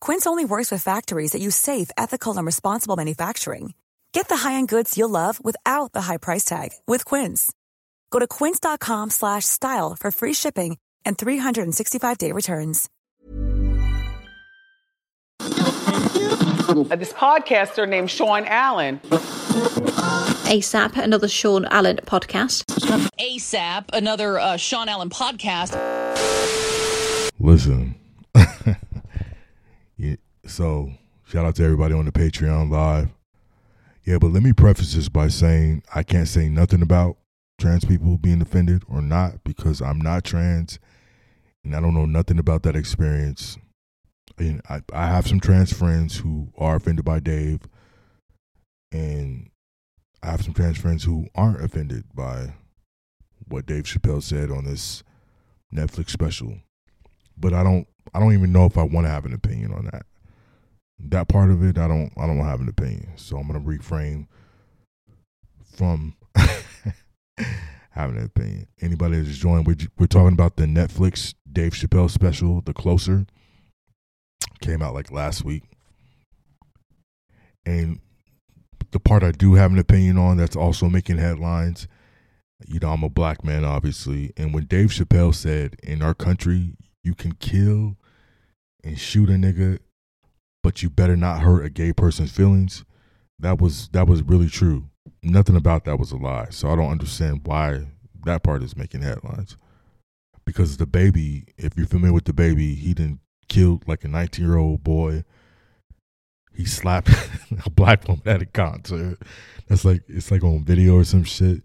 Quince only works with factories that use safe, ethical, and responsible manufacturing. Get the high-end goods you'll love without the high price tag with Quince. Go to quince.com/style for free shipping and 365-day returns. Uh, this podcaster named Sean Allen. ASAP, another Sean Allen podcast. ASAP, another uh, Sean Allen podcast. Listen. So, shout out to everybody on the Patreon live. Yeah, but let me preface this by saying I can't say nothing about trans people being offended or not because I'm not trans and I don't know nothing about that experience. And I, I have some trans friends who are offended by Dave, and I have some trans friends who aren't offended by what Dave Chappelle said on this Netflix special. But I don't I don't even know if I want to have an opinion on that. That part of it, I don't I don't have an opinion. So I'm gonna refrain from having an opinion. Anybody that's joined, we're, we're talking about the Netflix Dave Chappelle special, The Closer. Came out like last week. And the part I do have an opinion on that's also making headlines, you know, I'm a black man, obviously. And when Dave Chappelle said, in our country, you can kill and shoot a nigga, but you better not hurt a gay person's feelings, that was that was really true. Nothing about that was a lie. So I don't understand why that part is making headlines. Because DaBaby, if you're familiar with DaBaby, he didn't kill like a 19 year old boy. He slapped a black woman at a concert. That's like it's like on video or some shit.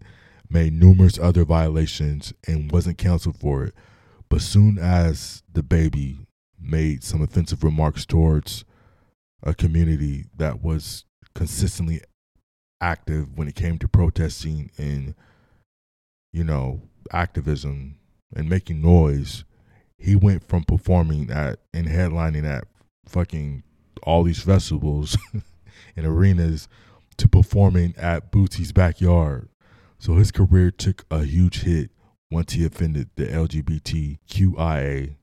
Made numerous other violations and wasn't counseled for it. But soon as DaBaby made some offensive remarks towards a community that was consistently active when it came to protesting and you know activism and making noise he went from performing at and headlining at fucking all these festivals and arenas to performing at Bootsy's backyard. So his career took a huge hit once he offended the LGBTQIA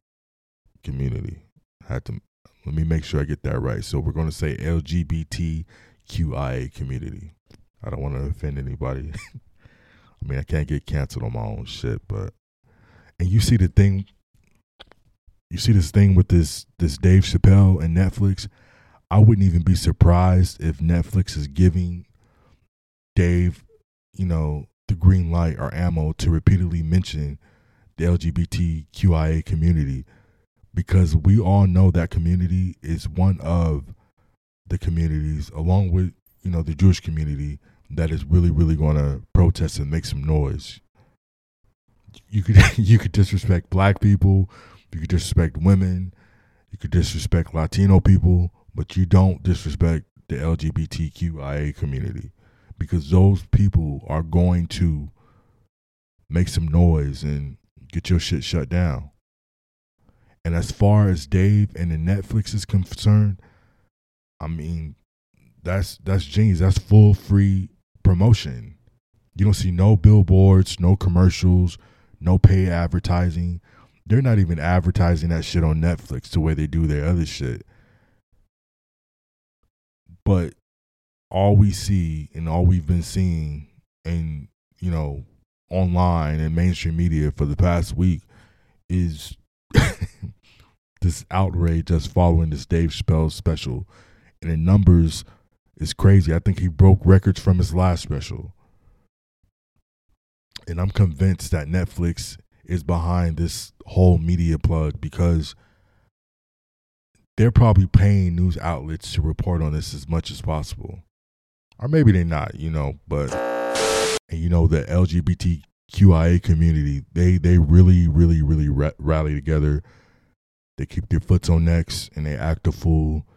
community. had to let me make sure I get that right. So we're going to say LGBTQIA community. I don't want to offend anybody. I mean, I can't get canceled on my own shit, but and you see the thing you see this thing with this this Dave Chappelle and Netflix. I wouldn't even be surprised if Netflix is giving Dave, you know, the green light or ammo to repeatedly mention the LGBTQIA community because we all know that community is one of the communities along with, you know, the Jewish community that is really really going to protest and make some noise. You could you could disrespect black people, you could disrespect women, you could disrespect Latino people, but you don't disrespect the LGBTQIA community because those people are going to make some noise and get your shit shut down. And as far as Dave and the Netflix is concerned, I mean, that's that's genius. That's full free promotion. You don't see no billboards, no commercials, no paid advertising. They're not even advertising that shit on Netflix the way they do their other shit. But all we see and all we've been seeing and you know online and mainstream media for the past week is this outrage that's following this Dave Chappelle special and the numbers is crazy. I think he broke records from his last special. And I'm convinced that Netflix is behind this whole media plug because they're probably paying news outlets to report on this as much as possible. Or maybe they're not, you know, but and you know the LGBTQIA community, they they really really really rally together. They keep their foots on necks and they act a fool.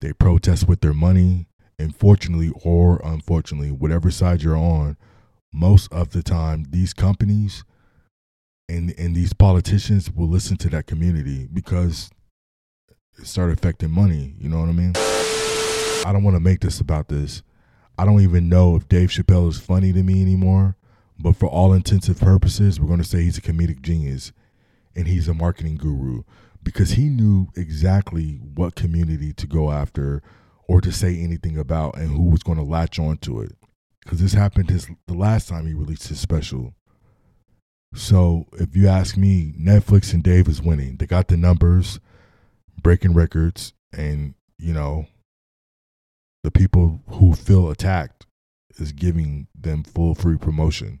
They protest with their money. And fortunately or unfortunately, whatever side you're on, most of the time these companies and and these politicians will listen to that community because it started affecting money. You know what I mean? I don't want to make this about this. I don't even know if Dave Chappelle is funny to me anymore. But for all intensive purposes, we're going to say he's a comedic genius and he's a marketing guru because he knew exactly what community to go after or to say anything about and who was going to latch on to it. Because this happened his the last time he released his special. So if you ask me, Netflix and Dave is winning. They got the numbers, breaking records, and you know, the people who feel attacked is giving them full free promotion.